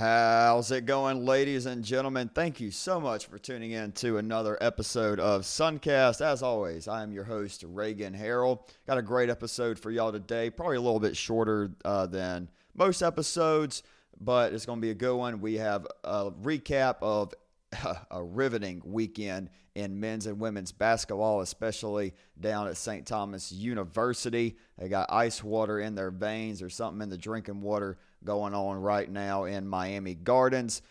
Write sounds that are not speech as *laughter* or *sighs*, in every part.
How's it going, ladies and gentlemen? Thank you so much for tuning in to another episode of Suncast. As always, I am your host, Reagan Harrell. Got a great episode for y'all today. Probably a little bit shorter uh, than most episodes, but it's going to be a good one. We have a recap of *laughs* a riveting weekend in men's and women's basketball, especially down at St. Thomas University. They got ice water in their veins or something in the drinking water going on right now in Miami Gardens.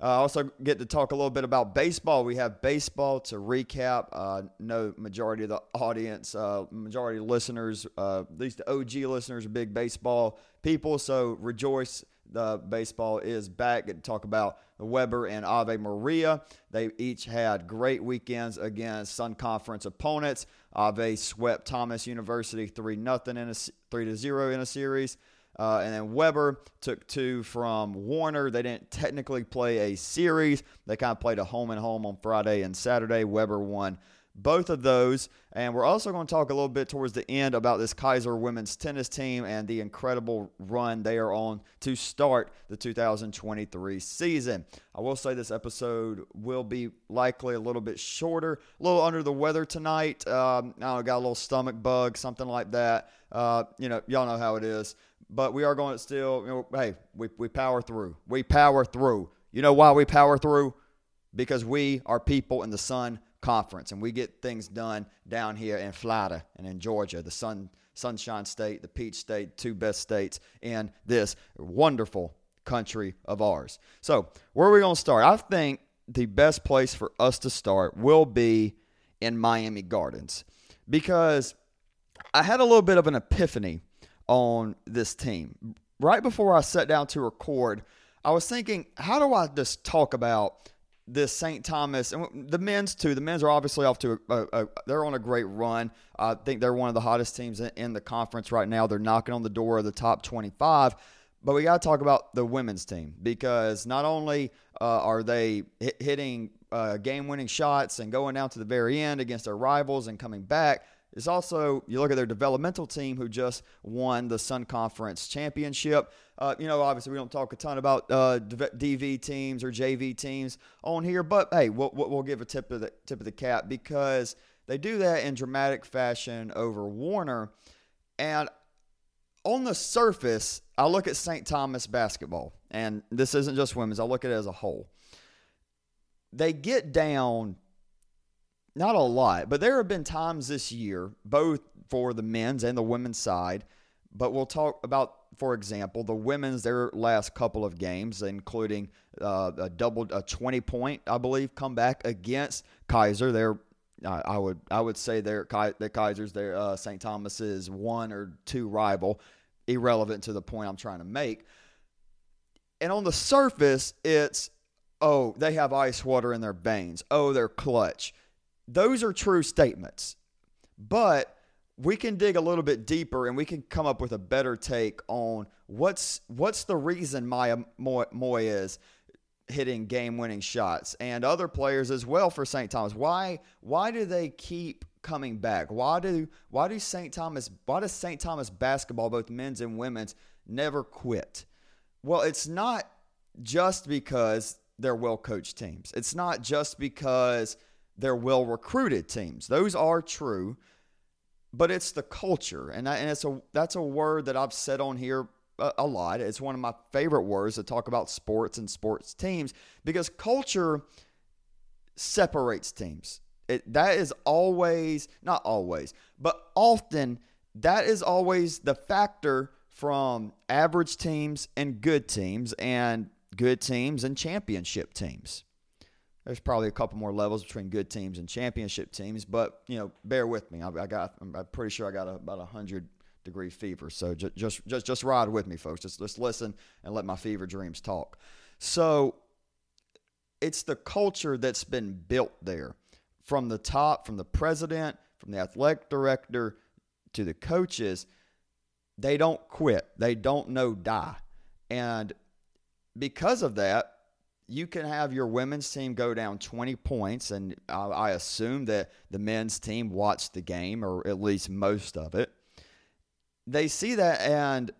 I uh, also get to talk a little bit about baseball. We have baseball to recap. Uh, no majority of the audience, uh, majority of listeners, uh, at least the OG listeners, are big baseball people. So rejoice, the baseball is back. Get to talk about the Webber and Ave Maria. They each had great weekends against Sun Conference opponents. Ave swept Thomas University three nothing in a three to zero in a series. Uh, and then Webber took two from Warner. They didn't technically play a series. They kind of played a home and home on Friday and Saturday. Webber won both of those. And we're also going to talk a little bit towards the end about this Keiser women's tennis team and the incredible run they are on to start the 2023 season. I will say this episode will be likely a little bit shorter, a little under the weather tonight. Um, I got a little stomach bug, something like that. Uh, you know, y'all know how it is but we are going to still, you know, hey, we, we power through. We power through. You know why we power through? Because we are people in the Sun Conference and we get things done down here in Florida and in Georgia, the Sun Sunshine State, the Peach State, two best states in this wonderful country of ours. So, where are we going to start? I think the best place for us to start will be in Miami Gardens because I had a little bit of an epiphany on this team. Right before I sat down to record, I was thinking, how do I just talk about this St. Thomas and the men's too? The men's are obviously off to a, a, a, they're on a great run. I think they're one of the hottest teams in, in the conference right now. They're knocking on the door of the top 25. But we got to talk about the women's team because not only uh, are they hit, hitting uh, game winning shots and going down to the very end against their rivals and coming back, it's also, you look at their developmental team who just won the Sun Conference Championship. Uh, you know, obviously, we don't talk a ton about uh, DV teams or JV teams on here, but hey, we'll, we'll give a tip of the tip of the cap because they do that in dramatic fashion over Warner. And on the surface, I look at St. Thomas basketball, and this isn't just women's, I look at it as a whole. They get down not a lot, but there have been times this year, both for the men's and the women's side. But we'll talk about, for example, the women's their last couple of games, including uh, a double, a twenty point, I believe, comeback against Keiser. They're I would I would say they're the Keiser's their uh, St. Thomas's one or two rival, irrelevant to the point I'm trying to make. And on the surface, it's oh they have ice water in their veins. Oh they're clutch those are true statements. But we can dig a little bit deeper and we can come up with a better take on what's what's the reason Maya Moy is hitting game-winning shots and other players as well for St. Thomas. Why why do they keep coming back? Why do why do St. Thomas why does St. Thomas basketball both men's and women's never quit? Well, it's not just because they're well-coached teams. It's not just because they're well recruited teams. Those are true, but it's the culture, and, and it's a that's a word that I've said on here a, a lot. It's one of my favorite words to talk about sports and sports teams because culture separates teams. It, that is always not always, but often that is always the factor from average teams and good teams and good teams and championship teams. There's probably a couple more levels between good teams and championship teams, but you know, bear with me. I, I got, I'm pretty sure I got a, about a hundred degree fever. So just, just, just, just ride with me, folks. Just, just listen and let my fever dreams talk. So it's the culture that's been built there from the top, from the president, from the athletic director to the coaches. They don't quit. They don't know die. And because of that, you can have your women's team go down 20 points, and I, I assume that the men's team watched the game, or at least most of it. They see that and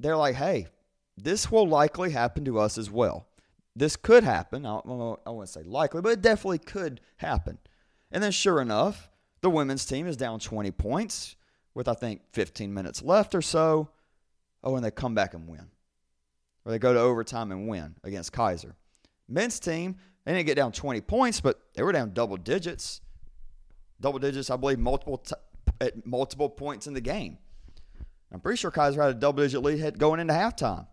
they're like, hey, this will likely happen to us as well. This could happen. I, wouldn't say likely, but it definitely could happen. And then, sure enough, the women's team is down 20 points with, I think, 15 minutes left or so. Oh, and they come back and win. Or they go to overtime and win against Keiser. Men's team, they didn't get down 20 points, but they were down double digits. Double digits, I believe, multiple t- at multiple points in the game. I'm pretty sure Keiser had a double digit lead going into halftime.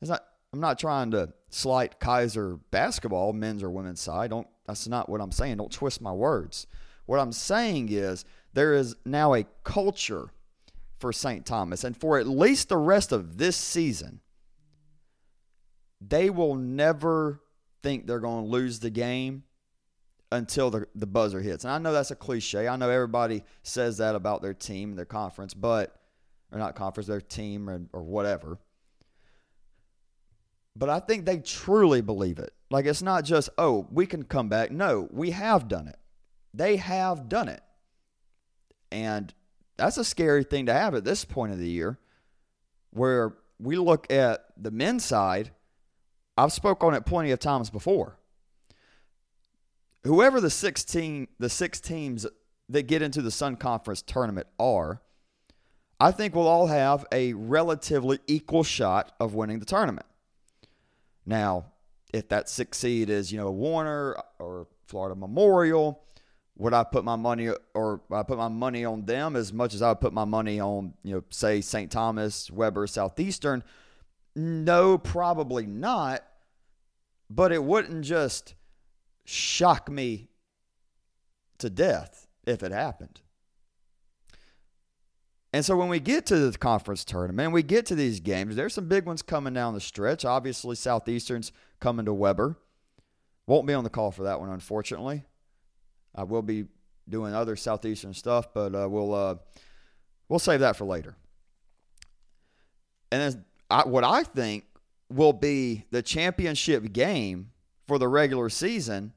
It's not, I'm not trying to slight Keiser basketball, men's or women's side. Don't that's not what I'm saying. Don't twist my words. What I'm saying is there is now a culture for St. Thomas, and for at least the rest of this season, they will never think they're going to lose the game until the, the buzzer hits. And I know that's a cliche. I know everybody says that about their team, and their conference, but, or not conference, their team or, or whatever. But I think they truly believe it. Like it's not just, oh, we can come back. No, we have done it. They have done it. And that's a scary thing to have at this point of the year where we look at the men's side. I've spoke on it plenty of times before. Whoever the 16 the six teams that get into the Sun Conference tournament are, I think we'll all have a relatively equal shot of winning the tournament. Now, if that six seed is, you know, Warner or Florida Memorial, would I put my money or I put my money on them as much as I would put my money on, you know, say St. Thomas, Webber, Southeastern? No, probably not. But it wouldn't just shock me to death if it happened. And so when we get to the conference tournament, we get to these games, there's some big ones coming down the stretch. Obviously, Southeastern's coming to Webber. Won't be on the call for that one, unfortunately. I will be doing other Southeastern stuff, but uh, we'll uh, we'll save that for later. And then I, what I think will be the championship game for the regular season.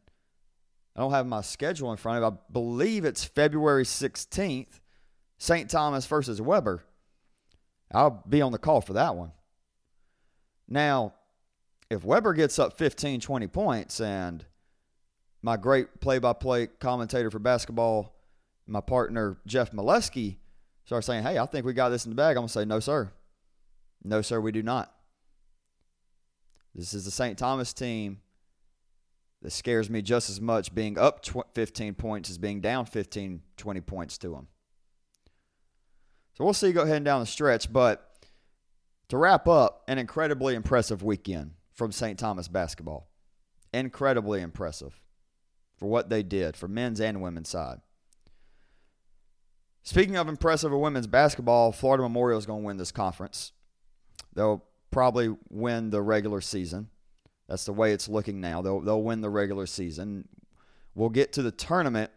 I don't have my schedule in front of me. I believe it's February 16th St. Thomas versus Webber. I'll be on the call for that one. Now, if Webber gets up 15, 20 points and my great play by play commentator for basketball, my partner Jeff Molesky, starts saying, Hey, I think we got this in the bag, I'm going to say, No, sir. No, sir, we do not. This is the St. Thomas team that scares me just as much being up 15 points as being down 15, 20 points to them. So we'll see go ahead and down the stretch. But to wrap up, an incredibly impressive weekend from St. Thomas basketball. Incredibly impressive for what they did for men's and women's side. Speaking of impressive women's basketball, Florida Memorial is going to win this conference. They'll probably win the regular season. That's the way it's looking now. They'll, they'll win the regular season. We'll get to the tournament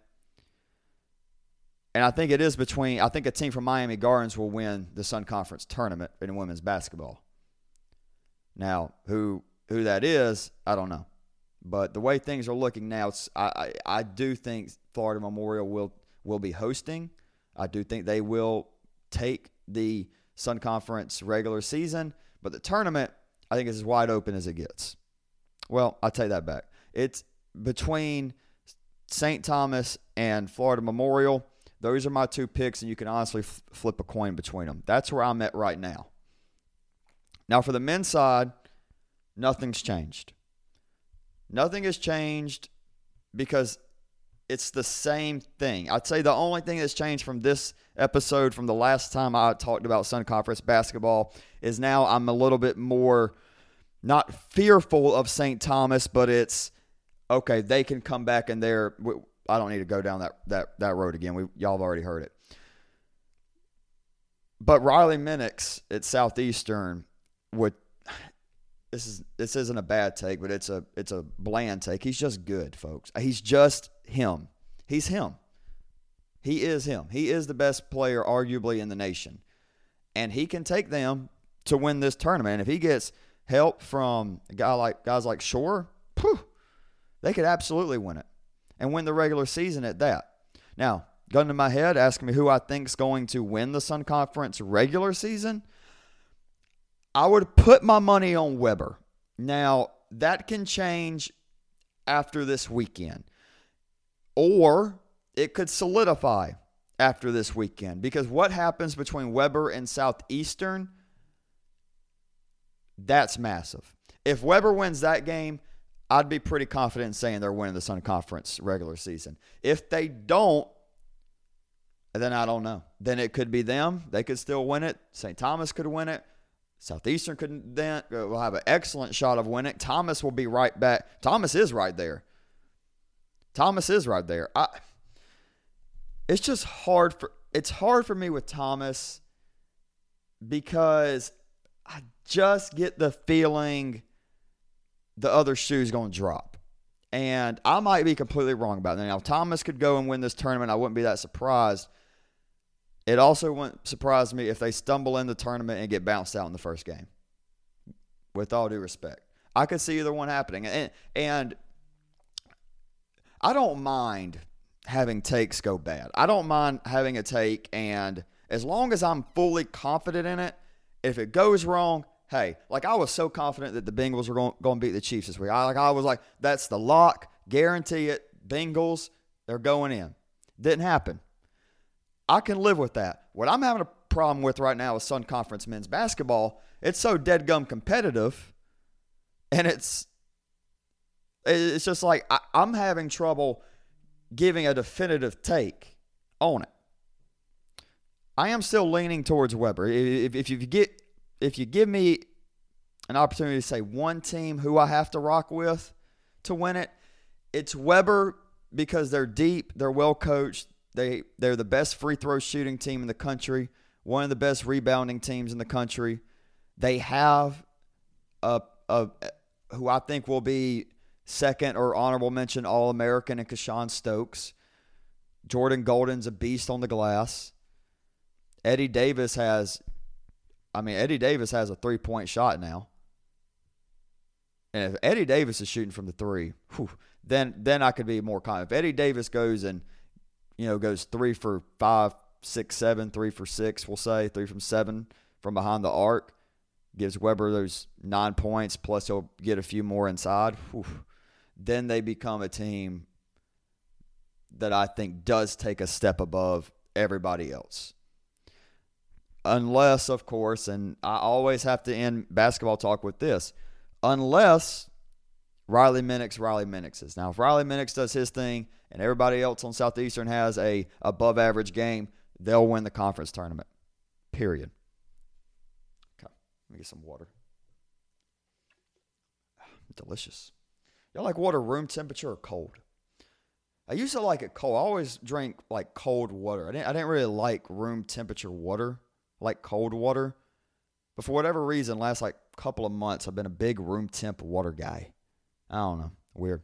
and I think it is between, I think a team from Miami Gardens will win the Sun Conference tournament in women's basketball. Now, who who that is, I don't know. But the way things are looking now, I, I, I do think Florida Memorial will will be hosting. I do think they will take the Sun Conference regular season, but the tournament, I think, is as wide open as it gets. Well, I'll take that back. It's between St. Thomas and Florida Memorial. Those are my two picks, and you can honestly f- flip a coin between them. That's where I'm at right now. Now, for the men's side, nothing's changed. Nothing has changed because it's the same thing. I'd say the only thing that's changed from this episode, from the last time I talked about Sun Conference basketball, is now I'm a little bit more not fearful of St. Thomas, but it's okay, they can come back and they're I don't need to go down that that that road again. We y'all have already heard it. But Riley Minix at Southeastern would this is this isn't a bad take, but it's a it's a bland take. He's just good, folks. He's just him. He's him. He is him. He is the best player arguably in the nation. And he can take them to win this tournament. If he gets help from a guy like guys like Shore, whew, they could absolutely win it and win the regular season at that. Now, gun to my head, asking me who I think's going to win the Sun Conference regular season. I would put my money on Webber. Now, that can change after this weekend, or it could solidify after this weekend because what happens between Webber and Southeastern, that's massive. If Webber wins that game, I'd be pretty confident in saying they're winning the Sun Conference regular season. If they don't, then I don't know. Then it could be them. They could still win it. St. Thomas could win it. Southeastern could then uh, will have an excellent shot of winning. Thomas will be right back. Thomas is right there. Thomas is right there. I, it's just hard for it's hard for me with Thomas because I just get the feeling the other shoe's going to drop. And I might be completely wrong about that. Now, Thomas could go and win this tournament. I wouldn't be that surprised. It also wouldn't surprise me if they stumble in the tournament and get bounced out in the first game. With all due respect, I could see either one happening, and and I don't mind having takes go bad. I don't mind having a take, and as long as I'm fully confident in it, if it goes wrong, hey, like I was so confident that the Bengals were going, to beat the Chiefs this week. I like I was like, that's the lock, guarantee it. Bengals, they're going in. Didn't happen. I can live with that. What I'm having a problem with right now with Sun Conference men's basketball, it's so dead gum competitive, and it's it's just like I, I'm having trouble giving a definitive take on it. I am still leaning towards Webber. If, if you get if you give me an opportunity to say one team who I have to rock with to win it, it's Webber because they're deep, they're well coached, they they're the best free throw shooting team in the country, one of the best rebounding teams in the country. They have a, a who I think will be second or honorable mention All American and Kashawn Stokes. Jordan Golden's a beast on the glass. Eddie Davis has, I mean, Eddie Davis has a three point shot now. And if Eddie Davis is shooting from the three, whew, then then I could be more confident. If Eddie Davis goes and you know, goes three for five, six, seven, three for six, we'll say, three from seven from behind the arc. Gives Webber those nine points, plus he'll get a few more inside. Whew. Then they become a team that I think does take a step above everybody else. Unless, of course, and I always have to end basketball talk with this, unless Riley Minix, Riley Minixes. Now, if Riley Minix does his thing and everybody else on Southeastern has a above average game, they'll win the conference tournament. Period. Okay, let me get some water. *sighs* Delicious. Y'all like water room temperature or cold? I used to like it cold. I always drink like cold water. I didn't, I didn't really like room temperature water, like cold water. But for whatever reason, last like couple of months, I've been a big room temp water guy. I don't know. Weird.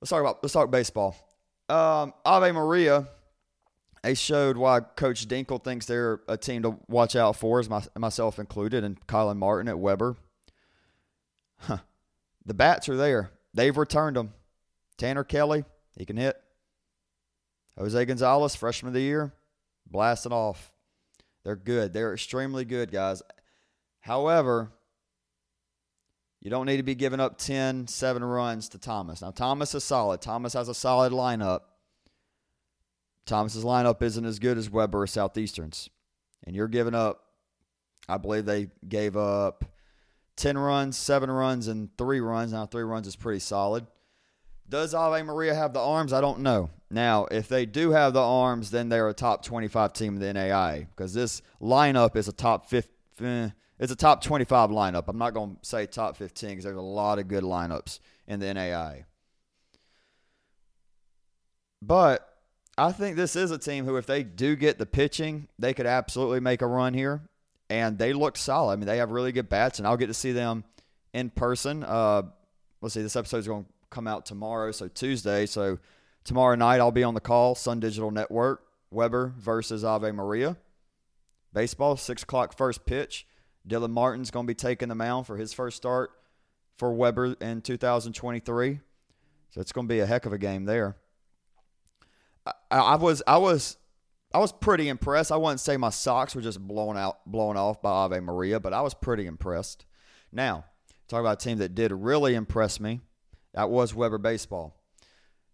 Let's talk about let's talk baseball. Um, Ave Maria. They showed why Coach Dinkel thinks they're a team to watch out for, as my, myself included, and Kylan Martin at Webber. Huh. The bats are there. They've returned them. Tanner Kelly, he can hit. Jose Gonzalez, freshman of the year, blasting off. They're good. They're extremely good, guys. However, you don't need to be giving up 10, 7 runs to Thomas. Now, Thomas is solid. Thomas has a solid lineup. Thomas's lineup isn't as good as Webber or Southeastern's. And you're giving up, I believe they gave up 10 runs, 7 runs, and 3 runs. Now, 3 runs is pretty solid. Does Ave Maria have the arms? I don't know. Now, if they do have the arms, then they're a top 25 team in the NAI because this lineup is a top 50. Eh, It's a top 25 lineup. I'm not going to say top 15 because there's a lot of good lineups in the NAI. But I think this is a team who, if they do get the pitching, they could absolutely make a run here. And they look solid. I mean, they have really good bats, and I'll get to see them in person. Uh, let's see, this episode is going to come out tomorrow, so Tuesday. So tomorrow night, I'll be on the call, Sun Digital Network, Webber versus Ave Maria. Baseball, 6 o'clock first pitch. Dylan Martin's going to be taking the mound for his first start for Webber in 2023. So it's going to be a heck of a game there. I, I was I was I was pretty impressed. I wouldn't say my socks were just blown out, blown off by Ave Maria, but I was pretty impressed. Now, talk about a team that did really impress me. That was Webber baseball.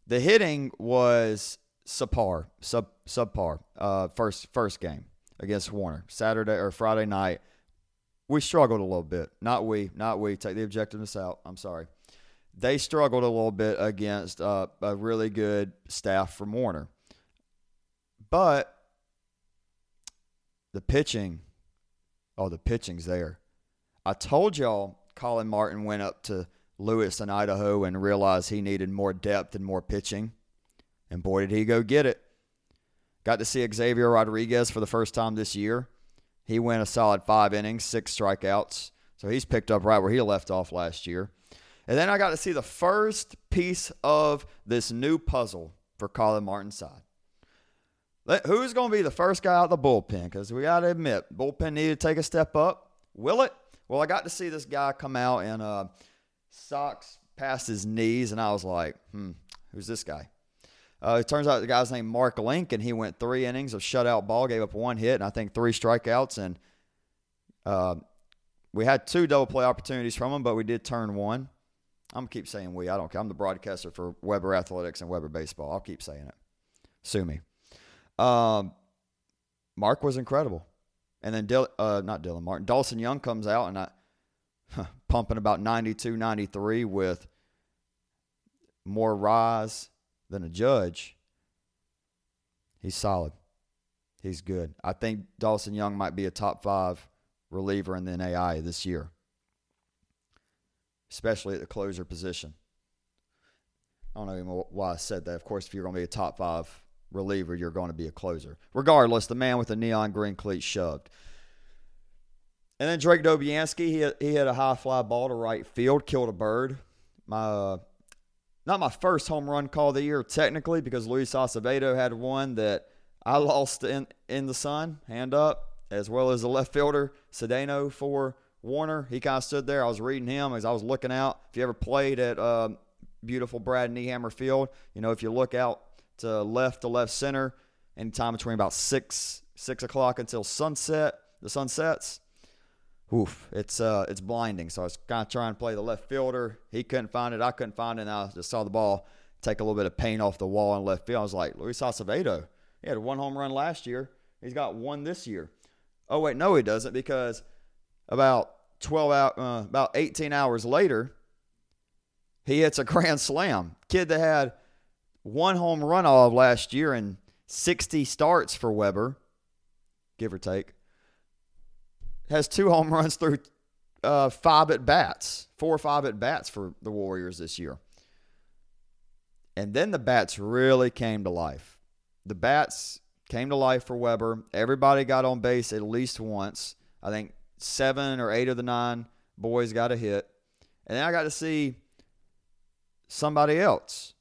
The hitting was subpar, sub subpar. Uh, first first game against Warner, Saturday or Friday night. We struggled a little bit. Not we, not we. Take the objectiveness out. I'm sorry. They struggled a little bit against uh, a really good staff from Warner. But the pitching, oh, the pitching's there. I told y'all Colin Martin went up to Lewis in Idaho and realized he needed more depth and more pitching. And boy, did he go get it. Got to see Xavier Rodriguez for the first time this year. He went a solid five innings, six strikeouts. So he's picked up right where he left off last year. And then I got to see the first piece of this new puzzle for Colin Martin's side. Who's going to be the first guy out of the bullpen? Because we got to admit, bullpen needed to take a step up. Will it? Well, I got to see this guy come out in uh, socks past his knees, and I was like, hmm, who's this guy? Uh, it turns out the guy's named Mark Lincoln. And he went three innings of shutout ball, gave up one hit, and I think three strikeouts. And uh, we had two double play opportunities from him, but we did turn one. I'm gonna keep saying we. I don't care. I'm the broadcaster for Webber Athletics and Webber Baseball. I'll keep saying it. Sue me. Um, Mark was incredible. And then, Dil- uh, not Dylan Martin, Dawson Young comes out and I, huh, pumping about 92, 93 with more rise than a judge. He's solid. He's good. I think Dawson Young might be a top five reliever in the NAI this year, especially at the closer position. I don't know why I said that. Of course, if you're going to be a top five reliever, you're going to be a closer. Regardless, the man with the neon green cleat shoved. And then Drake Dobianski, he he had a high fly ball to right field, killed a bird. My uh, not my first home run call of the year technically because Luis Acevedo had one that I lost in in the sun, hand up, as well as the left fielder Cedeno for Warner. He kind of stood there. I was reading him as I was looking out. If you ever played at uh, beautiful Brad Nehammer Field, you know if you look out to left to left center, anytime between about six six o'clock until sunset, the sun sets. Oof, it's uh, it's blinding. So I was kind of trying to play the left fielder. He couldn't find it. I couldn't find it. And I just saw the ball take a little bit of paint off the wall in left field. I was like, Luis Acevedo, he had one home run last year. He's got one this year. Oh wait, no, he doesn't because about 12 out, uh, about 18 hours later, he hits a *laughs* grand slam. Kid that had one home run all of last year and 60 starts for Webber, give or take, has two home runs through uh, five at bats, four or five at bats for the Warriors this year. And then the bats really came to life. The bats came to life for Webber. Everybody got on base at least once. I think seven or eight of the nine boys got a hit. And then I got to see somebody else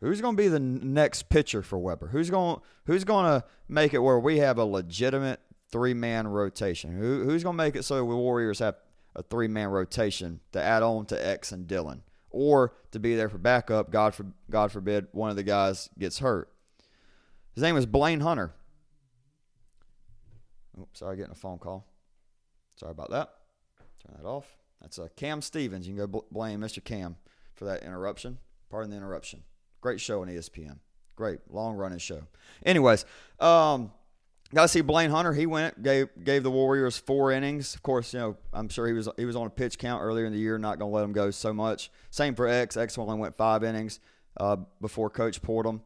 Who's going to be the next pitcher for Webber? Who's going Who's going to make it where we have a legitimate three man rotation? Who, who's going to make it so the Warriors have a three man rotation to add on to X and Dylan, or to be there for backup? God for, God forbid one of the guys gets hurt. His name is Blaine Hunter. Oops, sorry, getting a phone call. Sorry about that. Turn that off. That's uh, Cam Stevens. You can go blame Mr. Cam for that interruption. Pardon the interruption. Great show on ESPN. Great long running show. Anyways, um, got to see Blaine Hunter. He went gave gave the Warriors four innings. Of course, you know I'm sure he was he was on a pitch count earlier in the year. Not going to let him go so much. Same for X. X only went five innings uh, before Coach poured him.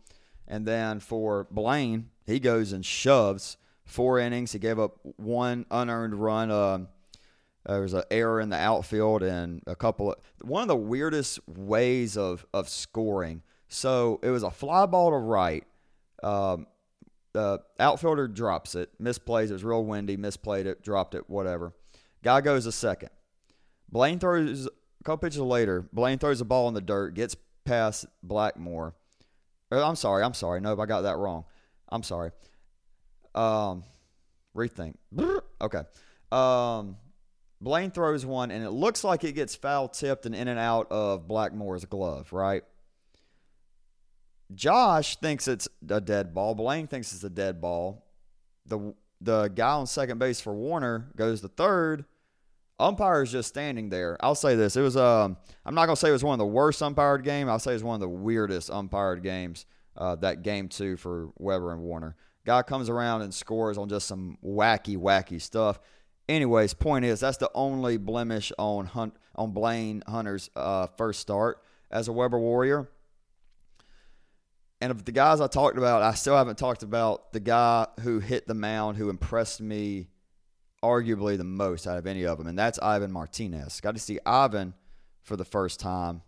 And then for Blaine, he goes and shoves four innings. He gave up one unearned run. Uh, there was an error in the outfield and a couple of one of the weirdest ways of of scoring so it was a fly ball to right. Um, the outfielder drops it, misplays. It was real windy, misplayed it, dropped it, whatever. Guy goes a second. Blaine throws a couple pitches later. Blaine throws a ball in the dirt, gets past Blackmore. I'm sorry, I'm sorry. Nope, I got that wrong. I'm sorry. Um, rethink. *laughs* Okay. Um, Blaine throws one, and it looks like it gets foul tipped and in and out of Blackmore's glove, right? Josh thinks it's a dead ball. Blaine thinks it's a dead ball. The the guy on second base for Warner goes to third. Umpire is just standing there. I'll say this: it was um, I'm not gonna say it was one of the worst umpired games. I'll say it was one of the weirdest umpired games. Uh, that game two for Webber and Warner. Guy comes around and scores on just some wacky, wacky stuff. Anyways, point is that's the only blemish on Hunt on Blaine Hunter's uh, first start as a Webber Warrior. And of the guys I talked about, I still haven't talked about the guy who hit the mound who impressed me arguably the most out of any of them, and that's Ivan Martinez. Got to see Ivan for the first time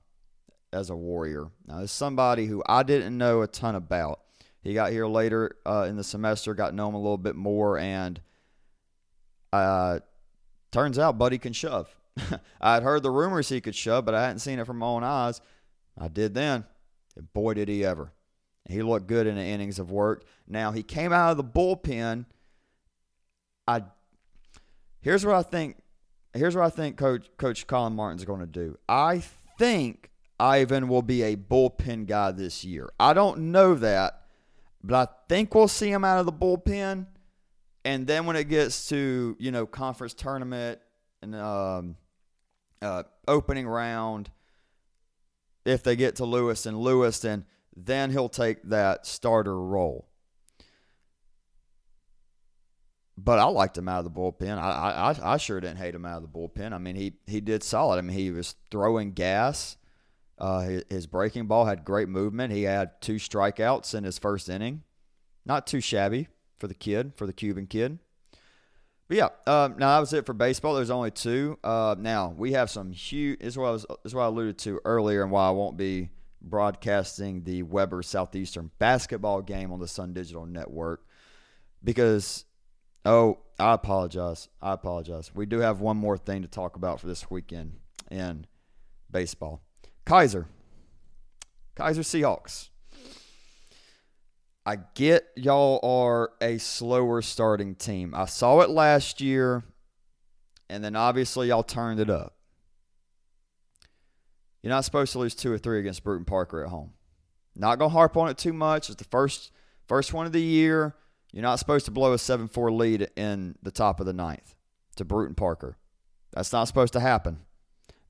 as a Warrior. Now, this is somebody who I didn't know a ton about. He got here later uh, in the semester, got to know him a little bit more, and uh, turns out Buddy can shove. *laughs* I had heard the rumors he could shove, but I hadn't seen it from my own eyes. I did then. And boy, did he ever. He looked good in the innings of work. Now he came out of the bullpen. I here's what I think. Here's what I think Coach Coach Colin Martin's going to do. I think Ivan will be a bullpen guy this year. I don't know that, but I think we'll see him out of the bullpen. And then when it gets to you know conference tournament and um, uh, opening round, if they get to Lewis and Lewis Lewiston, then he'll take that starter role. But I liked him out of the bullpen. I, I I sure didn't hate him out of the bullpen. I mean, he he did solid. I mean, he was throwing gas. Uh, his, his breaking ball had great movement. He had two strikeouts in his first inning. Not too shabby for the kid, for the Cuban kid. But yeah, um, now that was it for baseball. There's only two. Uh, now we have some huge. Is what I was. This is what I alluded to earlier, and why I won't be broadcasting the Webber Southeastern basketball game on the Sun Digital Network because, oh, I apologize. I apologize. We do have one more thing to talk about for this weekend in baseball. Keiser, Keiser Seahawks. I get y'all are a slower starting team. I saw it last year, and then obviously y'all turned it up. You're not supposed to lose two or three against Brewton Parker at home. Not gonna harp on it too much. It's the first first one of the year. You're not supposed to blow a 7-4 lead in the top of the ninth to Brewton Parker. That's not supposed to happen.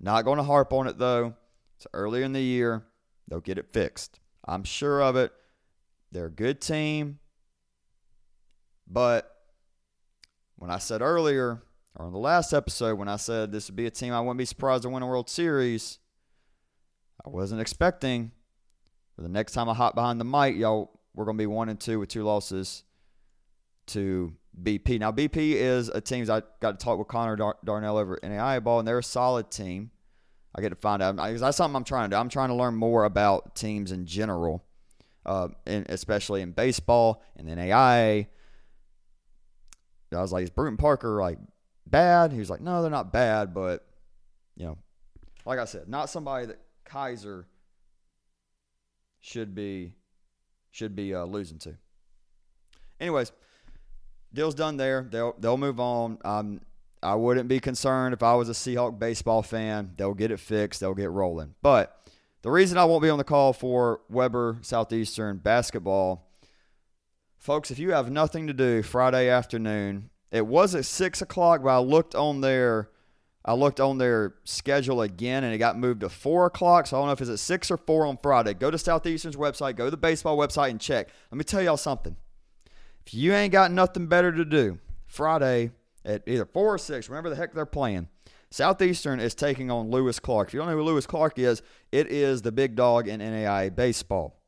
Not going to harp on it though. It's earlier in the year. They'll get it fixed. I'm sure of it. They're a good team. But when I said earlier, or in the last episode, when I said this would be a team I wouldn't be surprised to win a World Series, I wasn't expecting. For the next time I hop behind the mic, y'all, we're going to be one and two with two losses to BP. Now, BP is a team I got to talk with Connor Dar- Darnell over in the ball, and they're a solid team. I get to find out. That's something I'm trying to do. I'm trying to learn more about teams in general, uh, and especially in baseball and then AI. I was like, is Brewton Parker like bad? He was like, no, they're not bad, but you know, like I said, not somebody that Keiser should be should be uh, losing to. Anyways, deal's done there. They'll they'll move on. Um, I wouldn't be concerned if I was a Seahawk baseball fan. They'll get it fixed. They'll get rolling. But the reason I won't be on the call for Webber Southeastern basketball, folks, if you have nothing to do Friday afternoon, it was at six o'clock, but I looked on their I looked on their schedule again and it got moved to four o'clock. So I don't know if it's at six or four on Friday. Go to Southeastern's website, go to the baseball website and check. Let me tell y'all something. If you ain't got nothing better to do, Friday at either four or six, remember the heck they're playing. Southeastern is taking on Lewis Clark. If you don't know who Lewis Clark is, it is the big dog in NAIA baseball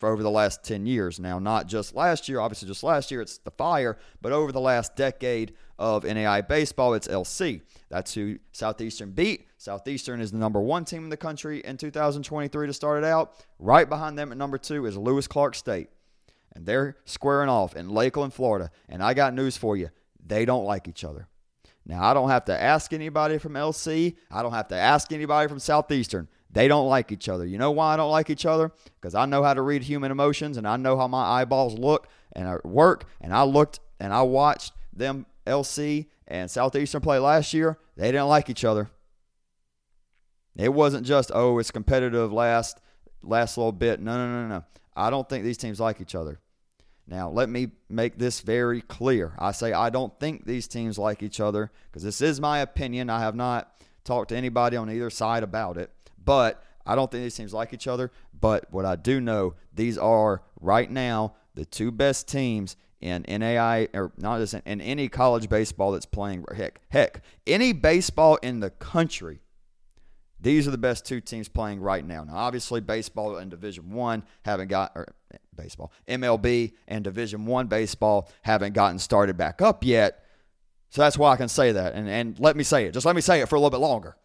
for over the last 10 years now. Not just last year, obviously, just last year, it's the fire, but over the last decade of NAIA baseball, it's LC. That's who Southeastern beat. Southeastern is the number one team in the country in 2023 to start it out. Right behind them at number two is Lewis Clark State. And they're squaring off in Lakeland, Florida. And I got news for you they don't like each other. Now, I don't have to ask anybody from LC. I don't have to ask anybody from Southeastern. They don't like each other. You know why I don't like each other? Because I know how to read human emotions and I know how my eyeballs look and work. And I looked and I watched them, LC and Southeastern play last year. They didn't like each other. It wasn't just, oh, it's competitive last last little bit. No, no, no, no. I don't think these teams like each other. Now, let me make this very clear. I say I don't think these teams like each other because this is my opinion. I have not talked to anybody on either side about it, but I don't think these teams like each other. But what I do know, these are right now the two best teams in NAI or not just in, in any college baseball that's playing. Heck, heck, any baseball in the country these are the best two teams playing right now. Now, obviously, baseball and Division One haven't got or baseball, MLB and Division One baseball haven't gotten started back up yet. So that's why I can say that. And and let me say it. Just let me say it for a little bit longer.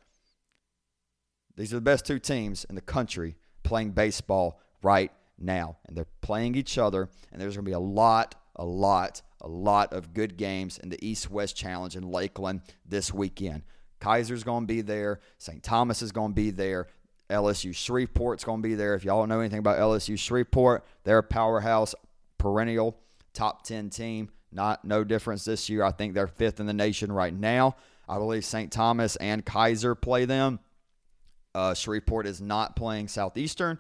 These are the best two teams in the country playing baseball right now, and they're playing each other. And there's going to be a lot, a lot, a lot of good games in the East West Challenge in Lakeland this weekend. Keiser's going to be there. St. Thomas is going to be there. LSU Shreveport's going to be there. If y'all know anything about LSU Shreveport, they're a powerhouse, perennial top 10 team. Not no difference this year. I think they're fifth in the nation right now. I believe St. Thomas and Keiser play them. Uh, Shreveport is not playing Southeastern.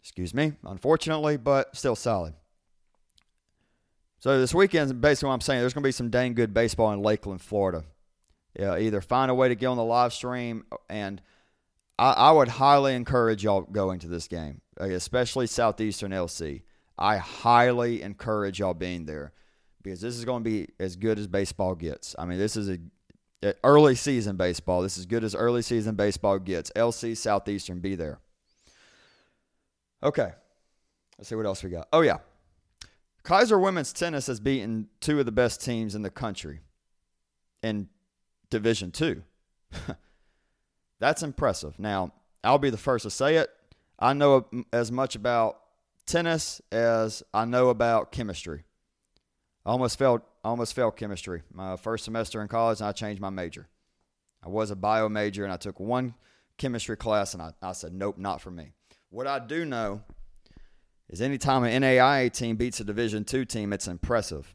Excuse me, unfortunately, but still solid. So this weekend, basically what I'm saying, there's going to be some dang good baseball in Lakeland, Florida yeah, either find a way to get on the live stream and I, I would highly encourage y'all going to this game, especially Southeastern LC. I highly encourage y'all being there because this is going to be as good as baseball gets. I mean, this is a Uh, early season baseball. This is as good as early season baseball gets. LC Southeastern, be there. Okay, let's see what else we got. Oh yeah, Keiser women's tennis has beaten two of the best teams in the country in Division Two. *laughs* That's impressive. Now, I'll be the first to say it. I know as much about tennis as I know about chemistry. I almost failed. I almost failed chemistry my first semester in college, and I changed my major. I was a bio major, and I took one chemistry class, and I, I said, nope, not for me. What I do know is anytime an NAIA team beats a Division two team, it's impressive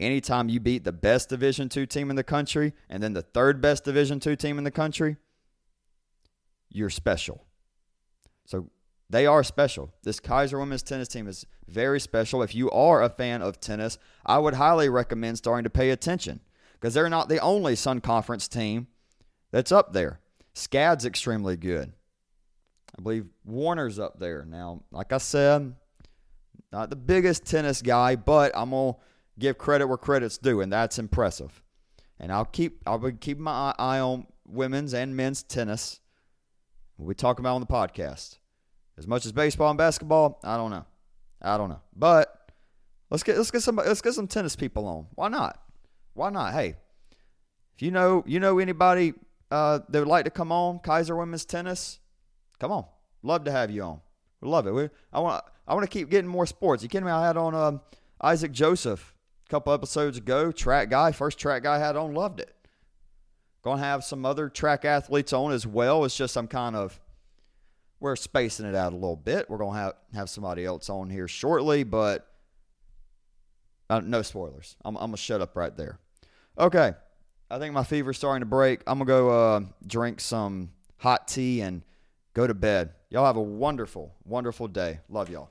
anytime you beat the best Division two team in the country and then the third best Division two team in the country, you're special. So they are special. This Keiser women's tennis team is very special. If you are a fan of tennis, I would highly recommend starting to pay attention because they're not the only Sun Conference team that's up there. SCAD's extremely good. I believe Warner's up there. Now, like I said, not the biggest tennis guy, but I'm going to give credit where credit's due, and that's impressive. And I'll keep I'll be keeping my eye on women's and men's tennis. We talk about on the podcast. As much as baseball and basketball, I don't know. I don't know. But let's get let's get some let's get some tennis people on. Why not? Why not? Hey, if you know you know anybody uh, that would like to come on Keiser Women's Tennis, come on. Love to have you on. We love it. We, I want I want to keep getting more sports. You kidding me? I had on um, Isaac Joseph a couple episodes ago. Track guy, first track guy I had on, loved it. To have some other track athletes on as well. It's just I'm kind of we're spacing it out a little bit. We're to have have somebody else on here shortly, but uh, no spoilers. I'm, I'm gonna shut up right there. Okay, I think my fever's starting to break. I'm gonna go uh, drink some hot tea and go to bed. Y'all have a wonderful, wonderful day. Love y'all.